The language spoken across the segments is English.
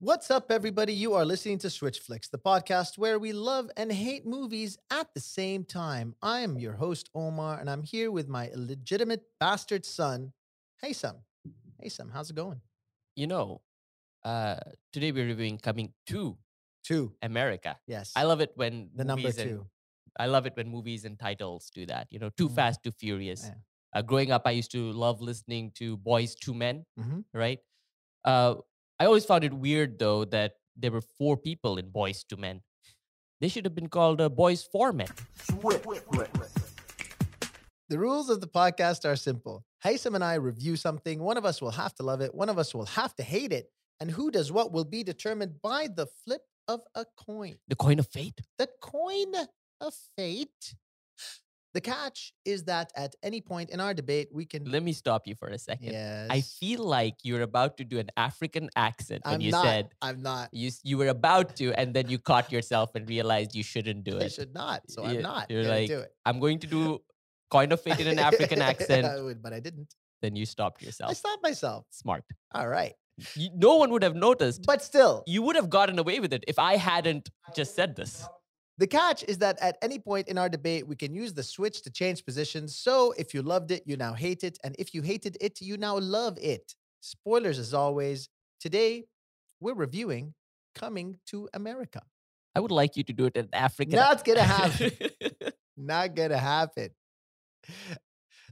What's up, everybody? You are listening to Switch Flicks, the podcast where we love and hate movies at the same time. I am your host, Omar, and I'm here with my illegitimate bastard son, Haysam. Haysam, how's it going? You know, uh, today we're reviewing Coming to to America. Yes. I love it when the number two. I love it when movies and titles do that. You know, Too Mm. Fast, Too Furious. Yeah. Uh, growing up, I used to love listening to Boyz II Men. Mhm. Right. Uh, I always found it weird though that there were four people in Boyz II Men. They should have been called uh, Boys Four Men. The rules of the podcast are simple. Haysam and I review something. One of us will have to love it, one of us will have to hate it. And who does what will be determined by the flip of a coin. The coin of fate. The coin of fate. The catch is that at any point in our debate, we can. Let me stop you for a second. yes. I feel like you're about to do an African accent when I'm you not. said I'm not. you you were about to, and then you caught yourself and realized you shouldn't do it. should not. So Yeah, I'm not. you're like, do it. I'm going to do coin of fate in an African accent. I would, but I didn't. Then you stopped yourself. I stopped myself. Smart. All right. You, no one would have noticed. But still, you would have gotten away with it if I hadn't just said this. The catch is that at any point in our debate, we can use the switch to change positions. So if you loved it, you now hate it. And if you hated it, you now love it. Spoilers as always. Today, we're reviewing Coming to America. I would like you to do it in an African. Not gonna happen. Not gonna happen.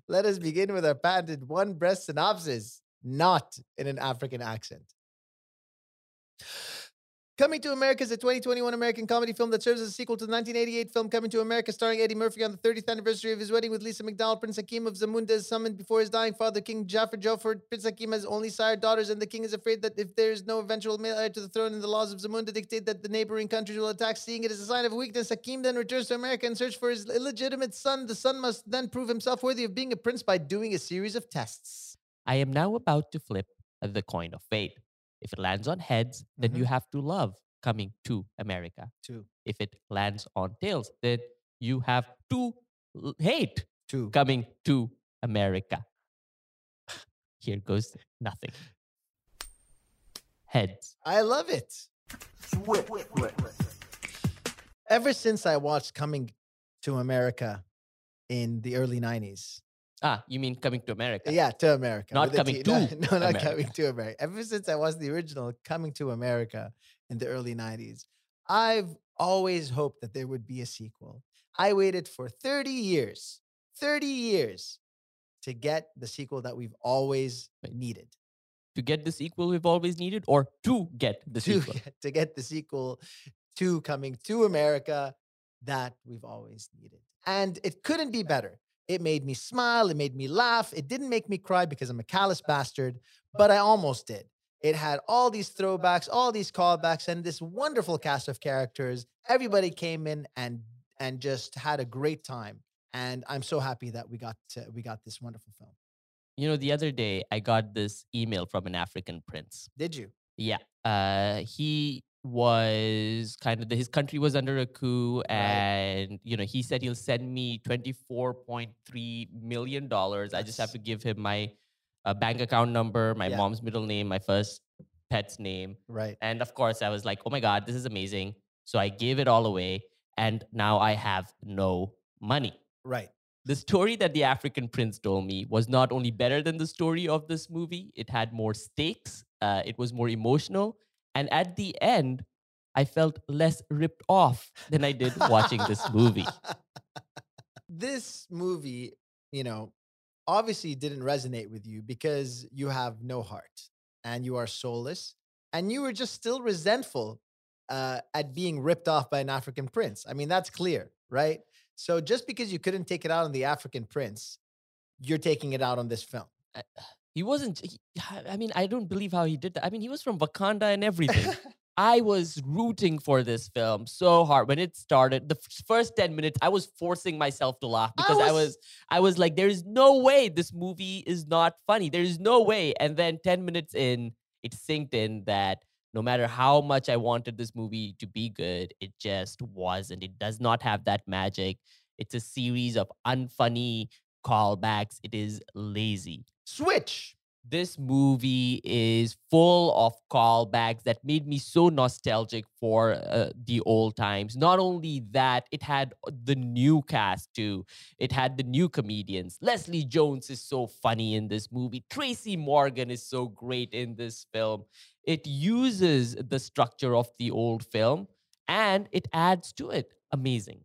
Let us begin with our patented one breast synopsis, not in an African accent. Coming to America is a 2021 American comedy film that serves as a sequel to the 1988 film Coming to America, starring Eddie Murphy on the 30th anniversary of his wedding with Lisa McDowell. Prince Akeem of Zamunda is summoned before his dying father, King Jaffe Joffer. Prince Akeem has only sire daughters, and the king is afraid that if there is no eventual male heir to the throne, and the laws of Zamunda dictate that the neighboring countries will attack, seeing it as a sign of weakness, Akeem then returns to America in search for his illegitimate son. The son must then prove himself worthy of being a prince by doing a series of tests. I am now about to flip the coin of fate. If it lands on heads, then Mm-hmm. you have to love coming to America. Two, If it lands on tails, then you have to hate two. coming to America. Here goes nothing. Heads. I love it. Ever since I watched Coming to America in the early 90s, Ah, you mean coming to America? Yeah, to America. Not coming to No, no, not America. coming to America. Ever since I was the original Coming to America in the early 90s, I've always hoped that there would be a sequel. I waited for 30 years, 30 years to get the sequel that we've always needed. To get the sequel we've always needed, or to get the To sequel? get, to get the sequel to Coming to America that we've always needed. And it couldn't be better. It made me smile. It made me laugh. It didn't make me cry because I'm a callous bastard, but I almost did. It had all these throwbacks, all these callbacks, and this wonderful cast of characters. Everybody came in and and just had a great time. And I'm so happy that we got to, we got this wonderful film. You know, the other day I got this email from an African prince. Did you? Yeah. Uh, he was kind of, his country was under a coup. And, you know, he said he'll send me $24.3 million. I just have to give him my uh, bank account number, my Yeah. mom's middle name, my first pet's name. Right. And of course, I was like, oh my God, this is amazing. So I gave it all away. And now I have no money. Right. The story that the African prince told me was not only better than the story of this movie, it had more stakes, uh, it was more emotional. And at the end, I felt less ripped off than I did watching this movie. this movie, you know, obviously didn't resonate with you because you have no heart and you are soulless and you were just still resentful uh, at being ripped off by an African prince. I mean, that's clear, right? So just because you couldn't take it out on the African prince, you're taking it out on this film. He wasn't, he- I mean, I don't believe how he did that. I mean, he was from Wakanda and everything. I was rooting for this film so hard when it started. The first 10 minutes, I was forcing myself to laugh because I was- was, I was like, there is no way this movie is not funny. There is no way. And then 10 minutes in, it synced in that no matter how much I wanted this movie to be good, it just wasn't. It does not have that magic. It's a series of unfunny callbacks. It is lazy. Switch. This movie is full of callbacks that made me so nostalgic for uh, the old times. Not only that, it had the new cast too. It had the new comedians. Leslie Jones is so funny in this movie. Tracy Morgan is so great in this film. It uses the structure of the old film and it adds to it. Amazing.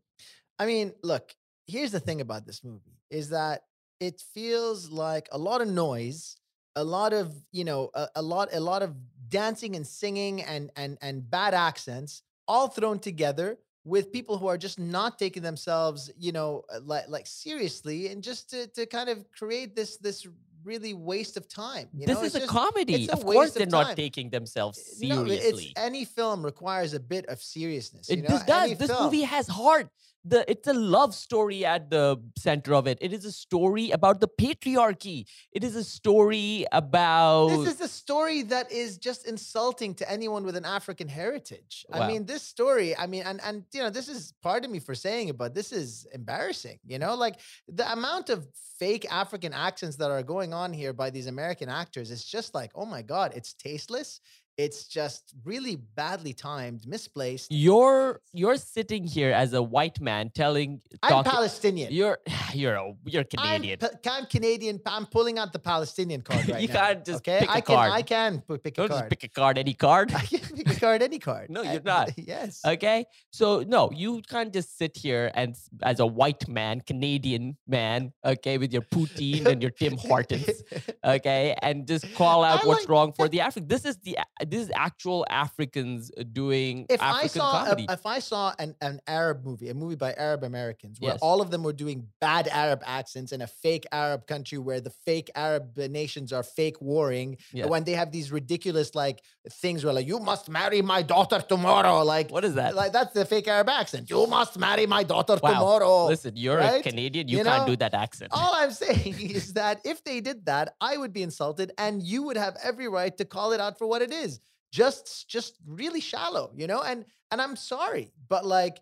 I mean, look, here's the thing about this movie is that it feels like a lot of noise, a lot of, you know, a, a lot a lot of dancing and singing and and and bad accents all thrown together with people who are just not taking themselves, you know, uh, like like seriously and just to to kind of create this this really waste of time. You this know? is It's a just- comedy. it's a Of course, they're not taking themselves No, seriously. it's any film requires a bit of seriousness. You It know? this does. Any This film. movie has heart. The it's a love story at the center of it. It is a story about the patriarchy. It is a story about This is a story that is just insulting to anyone with an African heritage. I mean, this story, I mean, and and you know, this is pardon me for saying it, but this is embarrassing. You know, like the amount of fake African accents that are going on here by these American actors, it's just like, oh my God, it's tasteless. It's just really badly timed, misplaced. you're you're sitting here as a white man telling I'm Palestinian. you're you're a you're Canadian. I'm, I'm Canadian. I'm pulling out the Palestinian card right You now. can't just okay, pick a I can card. I can pick a Don't card. just pick a card, any card. I can pick a card, any card. No, you're not. yes. Okay, so no, you can't just sit here and as a white man, Canadian man, okay, with your poutine and your Tim Hortons, okay, and just call out I what's like- wrong for the African. This is the a- this is actual Africans uh, doing if African I saw a, if I saw an, an Arab movie, a movie by Arab Americans, where Yes. all of them were doing bad Arab accents in a fake Arab country where the fake Arab uh, nations are fake warring, Yeah. when they have these ridiculous like things where like you must marry my daughter tomorrow, like what is that? like that's the fake Arab accent. You must marry my daughter Wow. tomorrow. Listen, you're right? a Canadian. You, You can't know, do that accent. All I'm saying is that if they did that, I would be insulted, and you would have every right to call it out for what it is. Just, just really shallow, you know. And and I'm sorry, but like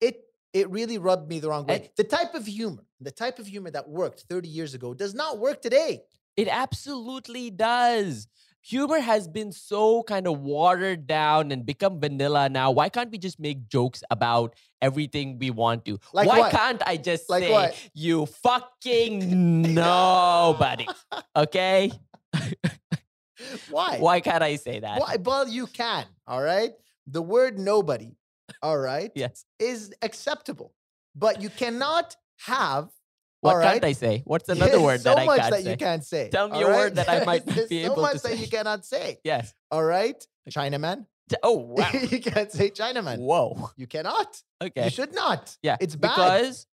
it, it really rubbed me the wrong way. The type of humor, the type of humor that worked 30 years ago, does not work today. It absolutely does. Humor has been so kind of watered down and become vanilla now. Why can't we just make jokes about everything we want to? Like Why what? can't I just Like say what? you fucking nobody? Okay? Why? Why can't I say that? Why? Well, you can. All right. The word nobody. All right. Yes. Is acceptable, but you cannot have. What can't? I say? What's another word so that I much can't that say? you can't say. Tell me a word that I might There's be so able much that you cannot say. Yes. All right, Chinaman. Oh wow. you can't say Chinaman. Whoa. You cannot. Okay. You should not. yeah. it's bad. because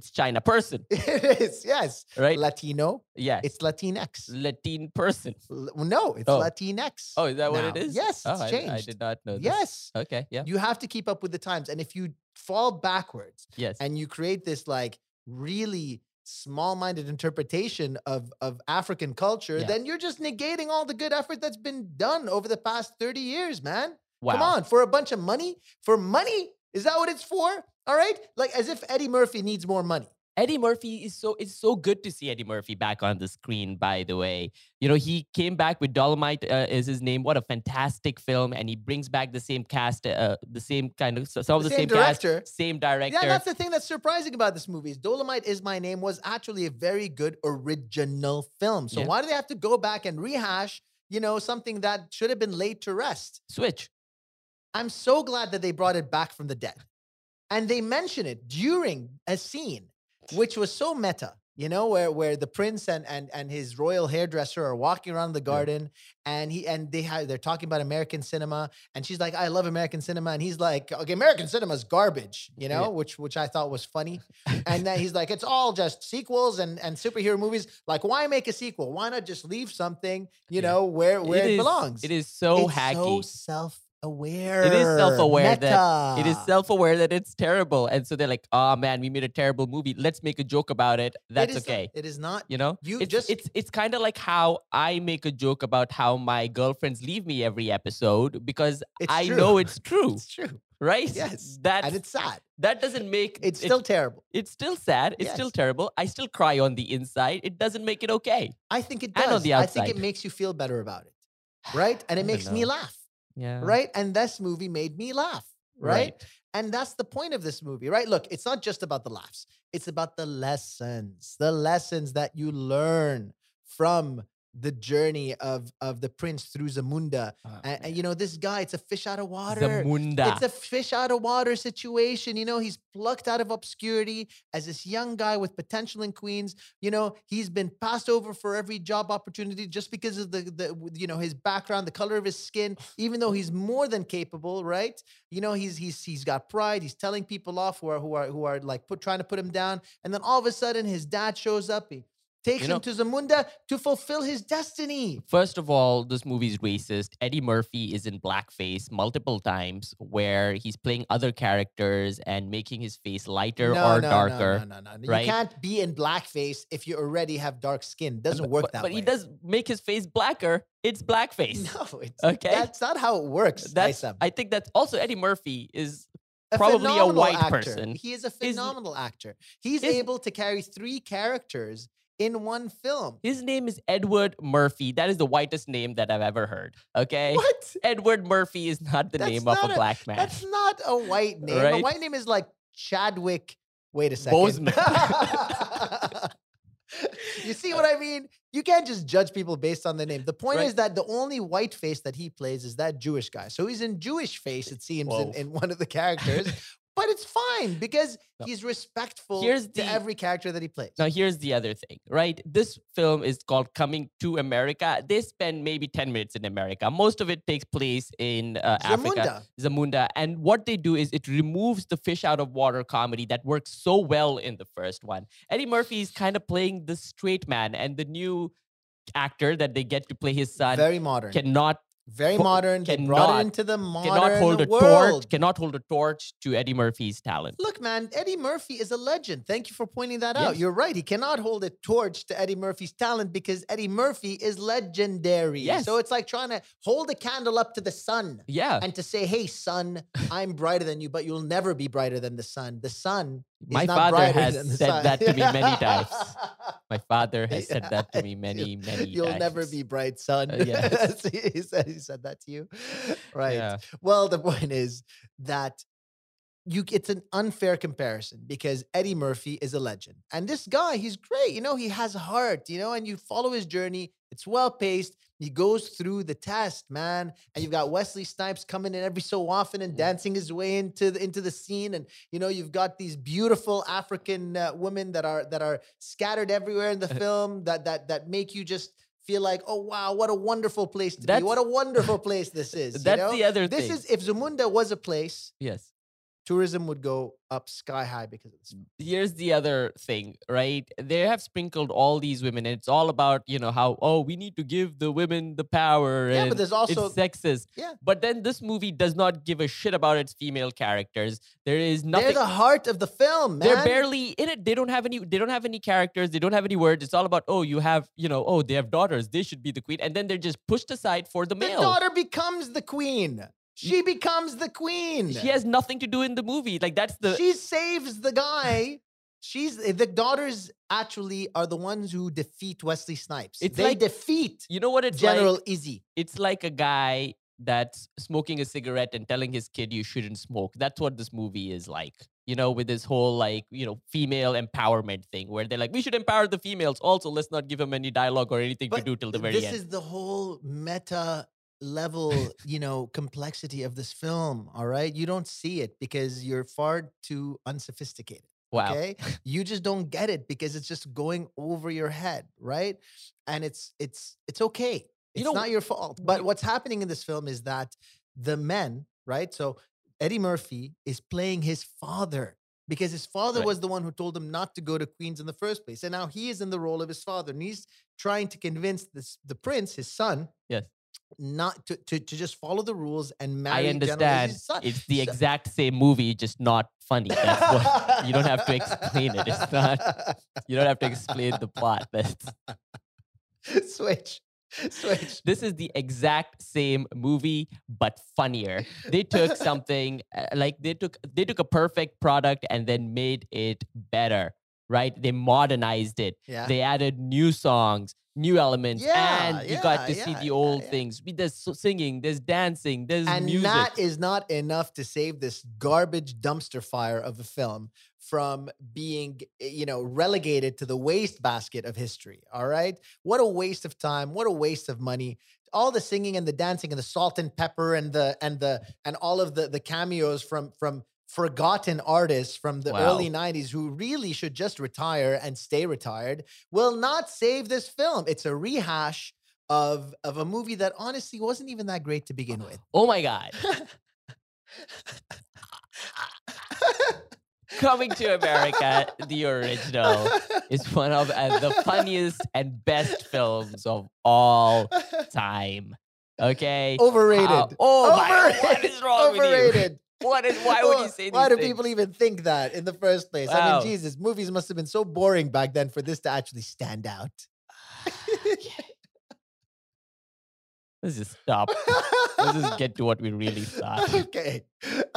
it's China person, it is. Yes. right? Latino. yes. It's Latinx. Latin person. L- no, it's Oh. Latinx. Oh, is that what it is? now. Yes, Oh, it's I, I did not know this. Yes. Okay. Yeah. You have to keep up with the times, and if you fall backwards Yes. and you create this like really small-minded interpretation of of African culture, Yeah. then you're just negating all the good effort that's been done over the past 30 years, man. wow. Come on, for a bunch of money? For money? Is that what it's for? All right? Like as if Eddie Murphy needs more money. Eddie Murphy is so it's so good to see Eddie Murphy back on the screen. By the way, you know he came back with Dolemite uh, is his name. What a fantastic film! And he brings back the same cast, uh, the same kind of some of The the, same same, cast, director. same director. Yeah, that's the thing that's surprising about this movie. Is Dolemite is my name was actually a very good original film. So Yeah. why do they have to go back and rehash, you know, something that should have been laid to rest? Switch. I'm so glad that they brought it back from the dead. And they mention it during a scene, which was so meta, you know, where where the prince and and and his royal hairdresser are walking around the garden and he and they have they're talking about American cinema. And she's like, I love American cinema. And he's like, Okay, American cinema is garbage, you know, Yeah. which which I thought was funny. And then he's like, It's all just sequels and and superhero movies. Like, why make a sequel? Why not just leave something, you Yeah. know, where where it, is- belongs? It is so it's hacky. so self-aware. It is self-aware that it is self-aware that it's terrible, and so they're like, "Oh man, we made a terrible movie. Let's make a joke about it. It That's is okay." it is not. You know, You it's, just- it's it's kind of like how I make a joke about how my girlfriends leave me every episode because I true. know it's true. It's true. right? Yes. That and it's sad. that doesn't make It's it- still terrible. it's still sad. It's still terrible. I still cry on the inside. It doesn't make it okay. I think it And on does. the I think it makes you feel better about it. Right? And it makes me laugh. Yeah. Right? And this movie made me laugh. right? And that's the point of this movie, right? Look, it's not just about the laughs, it's about the lessons, the lessons that you learn from the journey of of the prince through Zamunda. Oh, And, and, you know, this guy, it's a fish out of water. Zamunda. It's a fish out of water situation. You know, he's plucked out of obscurity as this young guy with potential in Queens. You know, he's been passed over for every job opportunity just because of the, the you know, his background, the color of his skin, even though he's more than capable, right? You know, he's he's he's got pride. He's telling people off who are who are who are like put trying to put him down. And then all of a sudden his dad shows up. He takes You him to Zamunda to fulfill his destiny. First of all, this movie is racist. Eddie Murphy is in blackface multiple times where he's playing other characters and making his face lighter no, or no, darker. No, no, no, no. right? You can't be in blackface if you already have dark skin. Doesn't but, work but- that but way. he does make his face blacker. It's blackface. No, it's, Okay. That's not how it works. That's. I think that's also Eddie Murphy is A probably a white actor. person. He is a Is- phenomenal actor. He's is- able to carry three characters in one film. his name is Edward Murphy. That is the whitest name that I've ever heard. Okay. What? Edward Murphy is not the That's name of a a- black man. That's not a white name. A white name is like Chadwick. Wait a second. Boseman. you see what I mean? You can't just judge people based on the name. The point Right. is that the only white face that he plays is that Jewish guy. So he's in Jewish face, it seems, in, in one of the characters. but it's fine because No. he's respectful Here's to every character that he plays. Now, here's the other thing, right? This film is called Coming to America. They spend maybe 10 minutes in America. Most of it takes place in uh, Africa, Zamunda. Zamunda. And what they do is it removes the fish out of water comedy that works so well in the first one. Eddie Murphy is kind of playing the straight man, and the new actor that they get to play his son Very modern. cannot Very fo- modern. They brought cannot- it into the modern cannot hold a world. torch cannot hold a torch to Eddie Murphy's talent. Look, man, Eddie Murphy is a legend. Thank you for pointing that out. You're right. He cannot hold a torch to Eddie Murphy's talent because Eddie Murphy is legendary. Yes. So it's like trying to hold a candle up to the sun Yeah, and to say, hey, sun, I'm brighter than you, but you'll never be brighter than the sun. The sun my father has said sun. that to me many times. My father has said that to me many, many You'll times. never be bright, son. Uh, yes. he said he said that to you. Right. Yeah. Well, the point is that you it's an unfair comparison because Eddie Murphy is a legend. And this guy, he's great. You know, he has heart, you know, and you follow his journey. It's well paced. He goes through the test, man. And you've got Wesley Snipes coming in every so often and Mm. dancing his way into the into the scene. And you know, you've got these beautiful African uh, women that are that are scattered everywhere in the film that that that make you just feel like, oh wow, what a wonderful place to be. What a wonderful place this is. you That's know? the other This thing. is if Zamunda was a place, yes. Tourism would go up sky high because of this. Here's the other thing, right? They have sprinkled all these women, and it's all about, you know, how, oh, we need to give the women the power. Yeah, and but there's also it's sexist. Yeah. But then this movie does not give a shit about its female characters. There is nothing. they're the heart of the film, man. They're barely in it. They don't have any. They don't have any characters. They don't have any words. It's all about oh, you have you know oh, they have daughters. They should be the queen, and then they're just pushed aside for the male. the male. daughter becomes the queen. She becomes the queen. She has nothing to do in the movie. Like that's the she saves the guy. She's the daughters actually are the ones who defeat Wesley Snipes. It's they like- defeat you know what it's General like. Izzi. It's like a guy that's smoking a cigarette and telling his kid you shouldn't smoke. That's what this movie is like. You know, with this whole like you know female empowerment thing, where they're like, we should empower the females. Also, let's not give them any dialogue or anything to do till the very this end. This is the whole meta level, you know, complexity of this film. All right. You don't see it because you're far too unsophisticated. wow. Okay. you just don't get it because it's just going over your head, right? And it's it's it's okay. It's You not your fault. But what's happening in this film is that the men, right? So Eddie Murphy is playing his father because his father Right. was the one who told him not to go to Queens in the first place. And now he is in the role of his father and he's trying to convince this the prince, his son, Yes. Not to, to, to just follow the rules and marry General understand. It's the exact same movie, just not funny. That's what you don't have to explain it. It's not. You don't have to explain the plot. That's Switch. Switch. This is the exact same movie, but funnier. They took something uh, like they took they took a perfect product and then made it better. Right? They modernized it. Yeah. They added new songs, new elements, Yeah, and you got to yeah, see the old yeah. things. There's singing, there's dancing, there's and music. that is not enough to save this garbage dumpster fire of a film from being eh, you know relegated to the wastebasket of history all right what a waste of time what a waste of money all the singing and the dancing and the Salt-N-Pepa and the and the and all of the the cameos from from forgotten artists from the early 90s who really should just retire and stay retired will not save this film it's a rehash of of a movie that honestly wasn't even that great to begin with oh my god. Coming to America, the original, is one of uh, the funniest and best films of all time. Okay. Overrated. How- oh my! Overrated. What is wrong with you? Overrated. What is? Why would you say these Why do things? people even think that in the first place? I mean, Jesus, movies must have been so boring back then for this to actually stand out. Let's just stop. Let's just get to what we really thought. okay.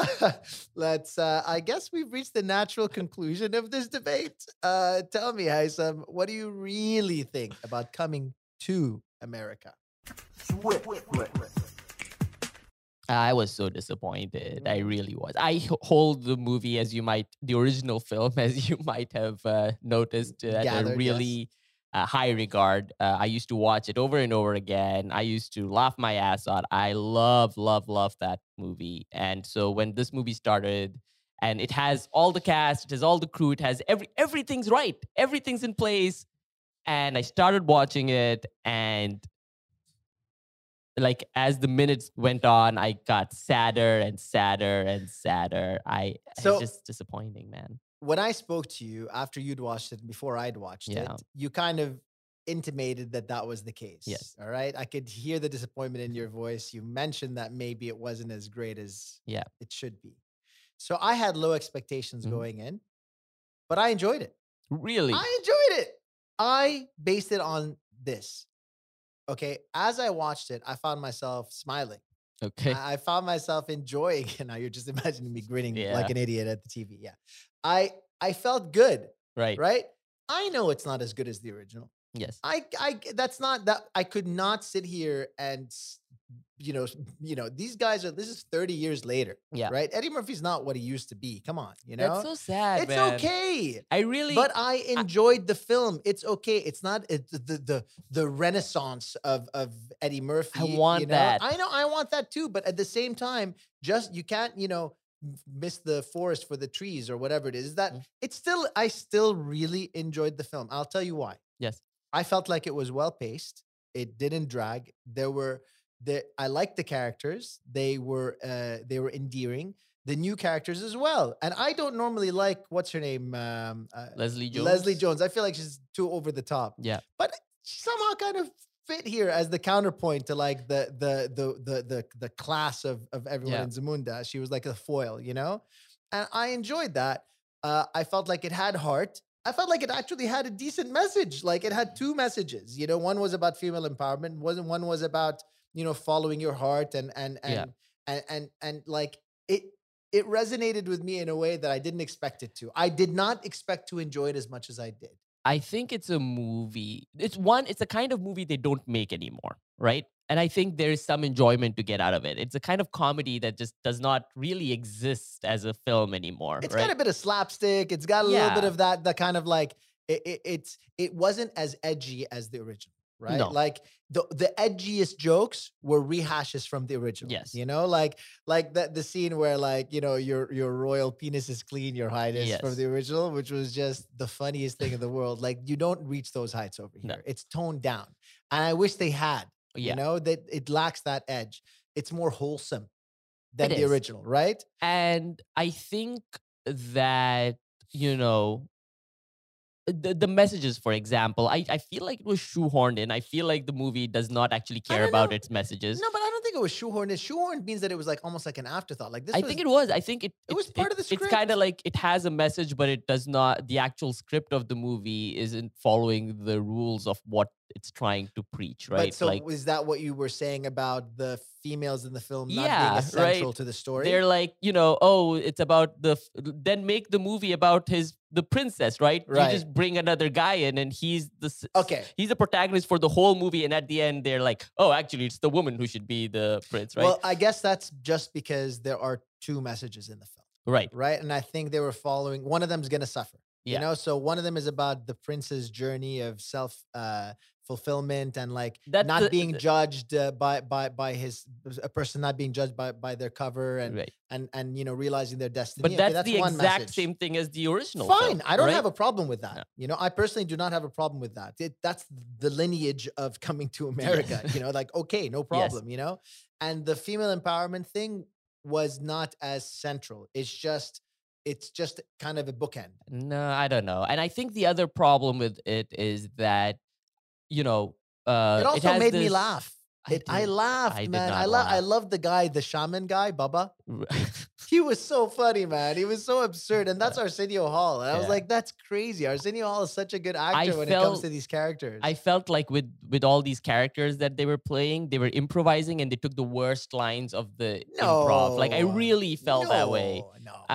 Let's uh I guess we've reached the natural conclusion of this debate. Uh tell me, Haysam, what do you really think about coming to America? I was so disappointed. I really was. I hold the movie as you might, the original film, as you might have uh, noticed, uh, at Gathered, a yes. really uh, high regard. Uh, I used to watch it over and over again. I used to laugh my ass out. I love, love, love that movie. And so when this movie started, and it has all the cast, it has all the crew, it has every everything's right, everything's in place. And I started watching it, and like as the minutes went on, I got sadder and sadder and sadder. I So- it's just disappointing, man. When I spoke to you after you'd watched it before I'd watched Yeah. it, you kind of intimated that that was the case. Yes. All right. I could hear the disappointment in your voice. You mentioned that maybe it wasn't as great as Yeah. it should be. So I had low expectations Mhm. going in, but I enjoyed it. Really? I enjoyed it. I based it on this. Okay. As I watched it, I found myself smiling. okay. I, I found myself enjoying it. Now you're just imagining me grinning like an idiot at the TV. Yeah. I I felt good, right. right? I know it's not as good as the original. Yes. I I that's not that I could not sit here and you know, you know, these guys are this is 30 years later. Yeah. Right? Eddie Murphy's not what he used to be. Come on, you know? That's so sad, it's man. okay. I really But I enjoyed the film. It's okay. It's not it's the the the, renaissance of of Eddie Murphy. you want know? that. I know. I want that too. But at the same time, just you can't you know miss the forest for the trees or whatever it is. That Mm. it's still. I still really enjoyed the film. I'll tell you why. Yes. I felt like it was well paced. It didn't drag. There were the I liked the characters. They were uh they were endearing. The new characters as well. And I don't normally like what's her name? Um uh, Leslie Jones. Leslie Jones. I feel like she's too over the top. Yeah. But she somehow kind of fit here as the counterpoint to like the the the the the, the class of of everyone Yeah. in Zamunda. She was like a foil, you know? And I enjoyed that. Uh, I felt like it had heart. I felt like it actually had a decent message. Like it had two messages. You know, one was about female empowerment. Wasn't one was about you know following your heart and and and Yeah. and, and and like it it resonated with me in a way that I didn't expect it to. I did not expect to enjoy it as much as I did. I think it's a movie. It's one, it's a kind of movie they don't make anymore, right? And I think there is some enjoyment to get out of it. It's a kind of comedy that just does not really exist as a film anymore, It's right? got a bit of slapstick. It's got a little bit of that, the kind of like it, it, it's it wasn't as edgy as the original, right? No. Like the the edgiest jokes were rehashes from the original. Yes. you know, like like that the scene where like you know your your royal penis is clean, your highness from the original, which was just the funniest thing in the world. Like you don't reach those heights over here. No. It's toned down, and I wish they had. yeah. You know that it lacks that edge. It's more wholesome than It the is. original, right? and I think that you know the the messages, for example, I I feel like it was shoehorned in. I feel like the movie does not actually care about know. its messages. No, but I don't think it was shoehorned. in. Shoehorned means that it was like almost like an afterthought. Like this I was, think it was. I think it. it was it's- part of the script. It's kind of like it has a message, but it does not. The actual script of the movie isn't following the rules of what it's trying to preach, right? But so like is that what you were saying about the females in the film not being essential right. to the story? they're like, you know, oh, it's about the f- then make the movie about his the princess, right? Right. You just bring another guy in and he's the okay. he's the protagonist for the whole movie and at the end they're like, "Oh, actually it's the woman who should be the prince," right? Well, I guess that's just because there are two messages in the film, right. right? And I think they were following. One of them's gonna suffer. Yeah. You know, so one of them is about the prince's journey of self uh, fulfillment and like That's not the- being judged uh, by by by his a person not being judged by by their cover and right. and and you know realizing their destiny. But Okay, that's, the exact message. same thing as the original. Fine, film, I don't right? have a problem with that. You know, I personally do not have a problem with that. It, that's the lineage of coming to America. you know, like okay, no problem. You know, and the female empowerment thing was not as central. It's just, it's just kind of a bookend. No, I don't know. And I think the other problem with it is that, you know, uh, it also has made me laugh. I It, I, laughed, I man. I love, I laugh. love the guy, the shaman guy, Baba. He was so funny, man. He was so absurd, and that's Arsenio Hall. And I was like, that's crazy. Arsenio Hall is such a good actor when it comes to these characters. I felt like with with all these characters that they were playing, they were improvising and they took the worst lines of the no, improv. Like I really felt that way.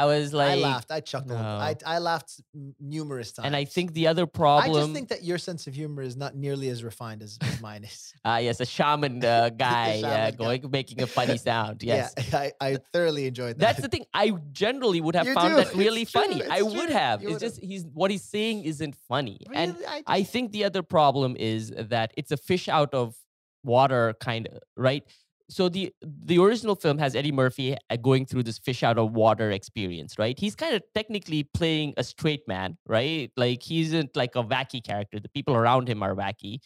I was like, I laughed. I chuckled. I, no. I laughed numerous times. and I think the other problem, I just think that your sense of humor is not nearly as refined as, as mine is. Ah, yes, a shaman uh, guy, shaman uh, guy. going making a funny sound. Yes. Yeah, I, I thoroughly enjoyed that. That's the thing. I generally would have You found do. that really It's funny. I would have. You It's would've. just he's what he's saying isn't funny. And I I think the other problem is that it's a fish out of water kind of, right? So the the original film has Eddie Murphy uh, going through this fish out of water experience, right? He's kind of technically playing a straight man, right? Like he isn't like a wacky character. The people around him are wacky,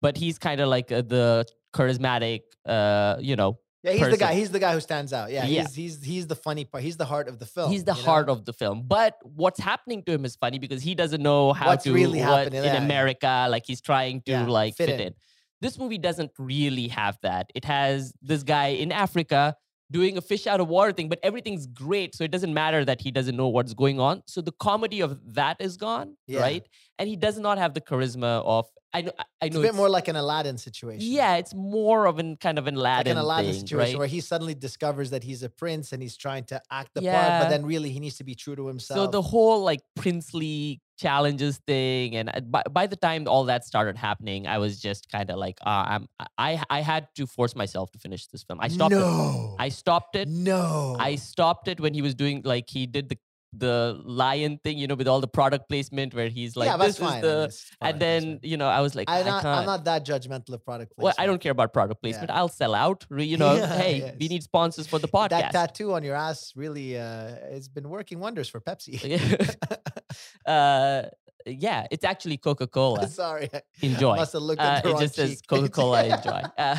but he's kind of like uh, the charismatic, uh, you know, yeah, he's the guy. He's the guy who stands out. Yeah, Yeah. he's he's he's the funny part. He's the heart of the film. He's the heart know? of the film. But what's happening to him is funny because he doesn't know how What's to really what happening, in yeah. America. Like he's trying to Yeah, like fit fit, in. in. This movie doesn't really have that. It has this guy in Africa doing a fish out of water thing, but everything's great. So it doesn't matter that he doesn't know what's going on. So the comedy of that is gone, Yeah. right? And he does not have the charisma of I know I- I It's know a bit more like an Aladdin situation. yeah, it's more of an kind of an like Aladdin, an Aladdin thing, situation right? where he suddenly discovers that he's a prince and he's trying to act the part, but then really he needs to be true to himself. So the whole like princely challenges thing, and uh, by, by the time all that started happening, I was just kind of like, uh, I'm I I had to force myself to finish this film. I stopped it. no, I stopped it. no, I stopped it when he was doing like he did the the lion thing, you know, with all the product placement where he's like, yeah, this that's fine. Is the, and then you know, I was like, I I'm not, can't. I'm not that judgmental of product well. I don't care about product placement. I'll sell out. You know, Yeah, hey, yes. we need sponsors for the That podcast. tattoo on your ass really uh, has been working wonders for Pepsi. uh, yeah, it's actually Coca Cola. Sorry, I Enjoy. must have looked Uh, at the it just says. Coca Cola. Enjoy. Uh,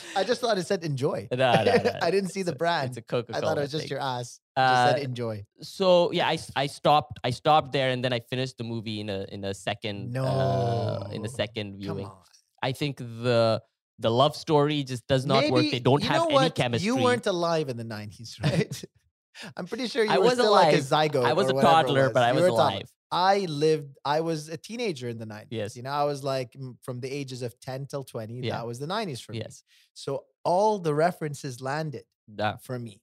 I just thought it said enjoy. no, no, no, I didn't see the brand. It's a Coca Cola. I thought it was just your ass. It Uh, just said enjoy. so yeah, I, I stopped I stopped there and then I finished the movie in a in a second uh, in No. a second viewing. I think the the love story just does not work. They don't have any chemistry. You weren't alive in the 90s, right? I'm pretty sure you I were was still like a alive. zygote. I was a toddler, but I was alive. I lived, I was a teenager in the 90s. Yes. You know, I was like from the ages of 10 till 20. Yeah. That was the 90s for me. Yes. So all the references landed Uh, for me.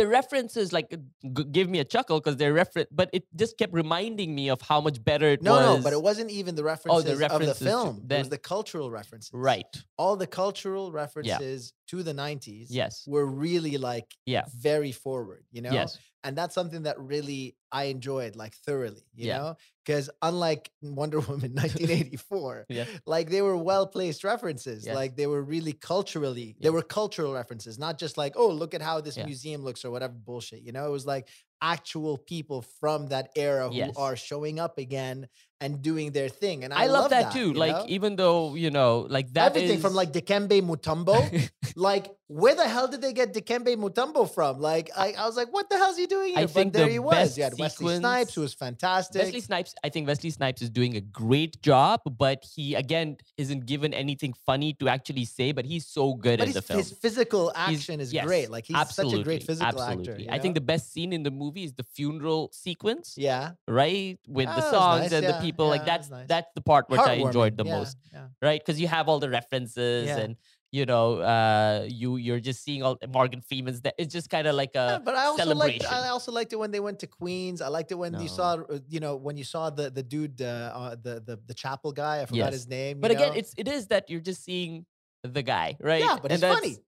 the references like uh, g- give me a chuckle because they're reference, but it just kept reminding me of how much better it No, was. no, but it wasn't even the references, of references the to- film. it was the cultural references. right. All the cultural references to the 90s Yes. were really like Yeah. very forward, you know? Yes. and that's something that really I enjoyed like thoroughly, you Yeah. know, because unlike Wonder Woman 1984, Yeah. like they were well placed references, Yes. like they were really culturally, Yeah. they were cultural references, not just like oh look at how this museum looks or whatever bullshit, you know, it was like actual people from that era who Yes. are showing up again and doing their thing, and I, I, love, that, too. Like know? even though you know, like that everything from is- like Dikembe Mutombo. like, where the hell did they get Dikembe Mutombo from? Like, I, I was like, what the hell's he doing here? I but think there the he was. best Had Wesley Snipes, who was fantastic. Wesley Snipes, I think Wesley Snipes is doing a great job, but he again isn't given anything funny to actually say. But he's so good but in the film. his physical He's- action is yes, great. Like he's absolutely, such a great physical absolutely. actor. you I think the best scene in the movie is the funeral sequence, Yeah. right? With Ah, the songs nice, and yeah, the people. yeah, like that that's nice. that's the part which I enjoyed the yeah, most, right? Because you have all the references and you know, uh, you you're just seeing all Morgan Freeman's. That it's just kind of like Yeah, a but I also liked. I also liked it when they went to Queens. I liked it when you saw uh, you know when you saw the the dude uh, uh the the the chapel guy. I forgot Yes. his name. but you again, know? it's it is that you're just seeing the guy, right? yeah, but And it's funny. that's-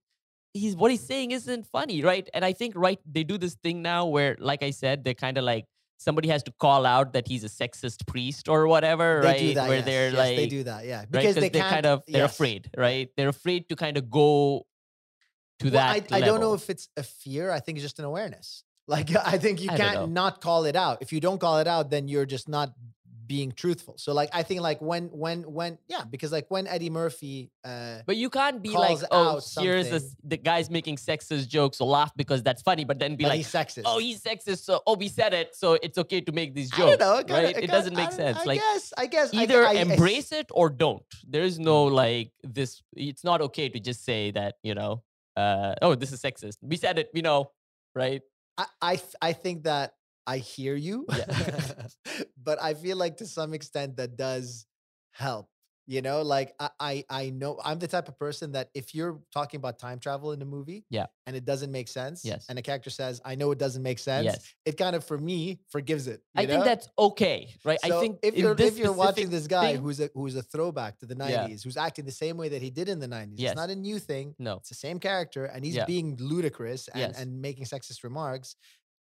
he's what he's saying isn't funny, right? And I think right they do this thing now where, like I said, they're kind of like somebody has to call out that he's a sexist priest or whatever, They right? do that. where yes, they're yes, like they do that. Yeah, right? because they they're can't. kind of they're yes. afraid, right? They're afraid to kind of go to Well, that. I, I don't know if it's a fear. I think it's just an awareness. Like I think you I can't not call it out. If you don't call it out, then you're just not being truthful. So like I think like when when when yeah, because like when Eddie Murphy uh But you can't be like, oh, here's a, the guy's making sexist jokes, so laugh because that's funny. But then be but like, he's sexist. oh, he's sexist, so oh, we said it, so it's okay to make these I jokes, don't know. kinda- right? It, doesn't make sense. I like guess I guess I- either I- I embrace it or don't. There is no like this. It's not okay to just say that you know, uh, oh, this is sexist. We said it, you know, right? I I think that I hear you, Yeah. but I feel like to some extent that does help. You know, like I, I I know I'm the type of person that if you're talking about time travel in a movie, Yeah. and it doesn't make sense, Yes. and a character says, "I know it doesn't make sense," Yes. it kind of for me forgives it. I you think that's okay, right? So I think if you're if you're watching this guy thing- who's a who's a throwback to the Yeah. 90s, who's acting the same way that he did in the 90s, Yes. it's not a new thing. no, It's the same character, and he's Yeah. being ludicrous and, Yes. and making sexist remarks.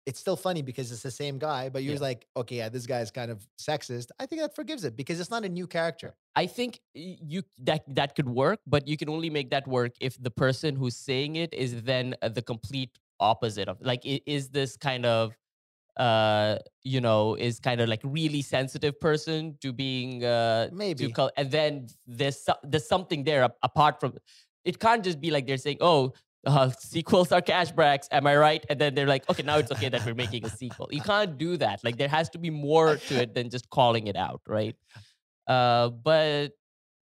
It's still funny because it's the same guy, but you're Yeah. like, okay, yeah, this guy's kind of sexist. I think that forgives it because it's not a new character. I think you that that could work, but you can only make that work if the person who's saying it is then uh, the complete opposite of like is this kind of uh you know is kind of like really sensitive person to being uh Maybe. to and then there's there's something there apart from it can't just be like they're saying oh uh, sequels are cash bracks am i right and then they're like okay now it's okay that we're making a sequel you can't do that like there has to be more to it than just calling it out right uh but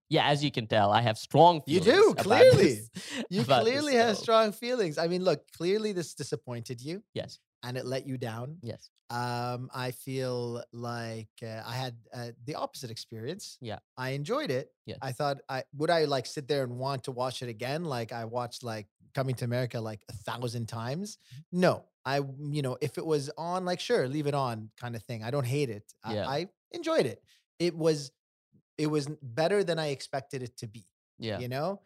yeah as you can tell i have strong You do, clearly. this- You clearly have strong feelings. I mean, look, clearly this disappointed you yes and it let you down. yes Um, I feel like uh, I had uh, the opposite experience. Yeah. I enjoyed it. Yes. I thought I would I like sit there and want to watch it again. Like I watched like Coming to America like a thousand times. Mm-hmm. No, I you know if it was on, like sure, leave it on, kind of thing. I don't hate it. I, Yeah. I enjoyed it. It was it was better than I expected it to be. yeah You know,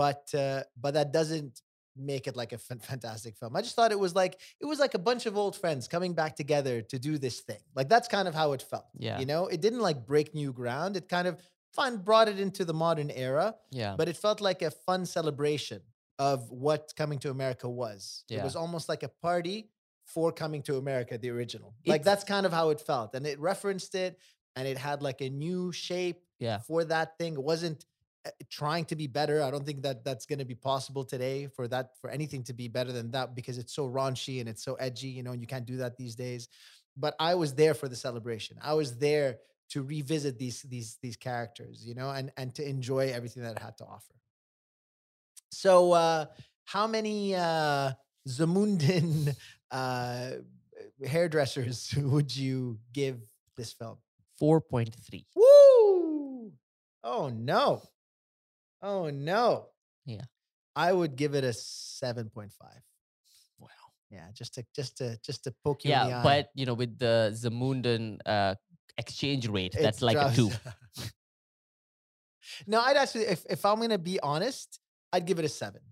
but uh, but that doesn't make it like a fantastic film. I just thought it was like it was like a bunch of old friends coming back together to do this thing. Like that's kind of how it felt. Yeah. You know, it didn't like break new ground. It kind of fun brought it into the modern era, yeah but it felt like a fun celebration of what Coming to America was. It was almost like a party for Coming to America, the original. Like that's kind of how it felt, and it referenced it, and it had like a new shape yeah for that thing. It wasn't uh, trying to be better. I don't think that that's going to be possible today for that for anything to be better than that because it's so raunchy and it's so edgy, you know, and you can't do that these days. But I was there for the celebration. I was there to revisit these these these characters, you know, and and to enjoy everything that it had to offer. So, uh how many uh Zamundan uh hairdressers would you give this film? 4.3 Woo! Oh no. Oh no. Yeah. I would give it a 7.5. wow Yeah, just to just to just to poke you in the yeah but you know with the zamundan uh exchange rate It that's like a two no, I'd actually if if I'm gonna be honest, I'd give it a seven.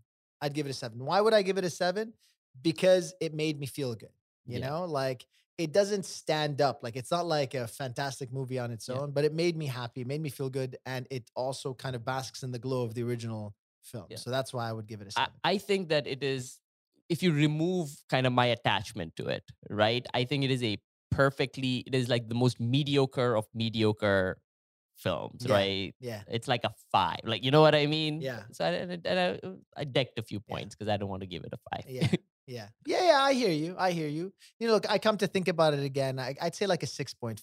I'd give it a seven. Why would I give it a seven? Because it made me feel good. You Yeah. know, like it doesn't stand up. Like it's not like a fantastic movie on its Yeah. own, but it made me happy, it made me feel good, and it also kind of basks in the glow of the original film. Yeah. So that's why I would give it a I, seven. I think that it is if you remove kind of my attachment to it right i think it is a perfectly it is like the most mediocre of mediocre films Yeah. right yeah. it's like a five like you know what i mean Yeah. so i, and I, I, uh, I decked a few points because i don't want to give it a five Yeah. Yeah. Yeah. Yeah. I hear you. I hear you. You know, look, I come to think about it again. I, I'd say like a 6.5.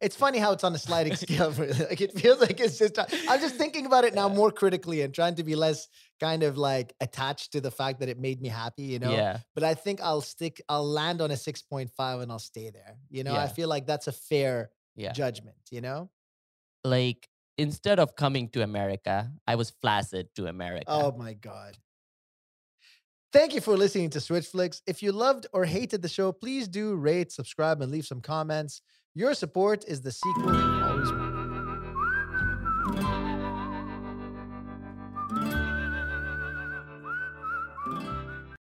It's funny how it's on a sliding scale. For, like it feels like it's just. I'm just thinking about it now more critically and trying to be less kind of like attached to the fact that it made me happy. You know. Yeah. But I think I'll stick. I'll land on a six point five and I'll stay there. You know. yeah. I feel like that's a fair Yeah. judgment. You know. Like instead of coming to America, I was flaccid to America. Oh my god. Thank you for listening to Switch Flicks. If you loved or hated the show, please do rate, subscribe, and leave some comments. Your support is the sequel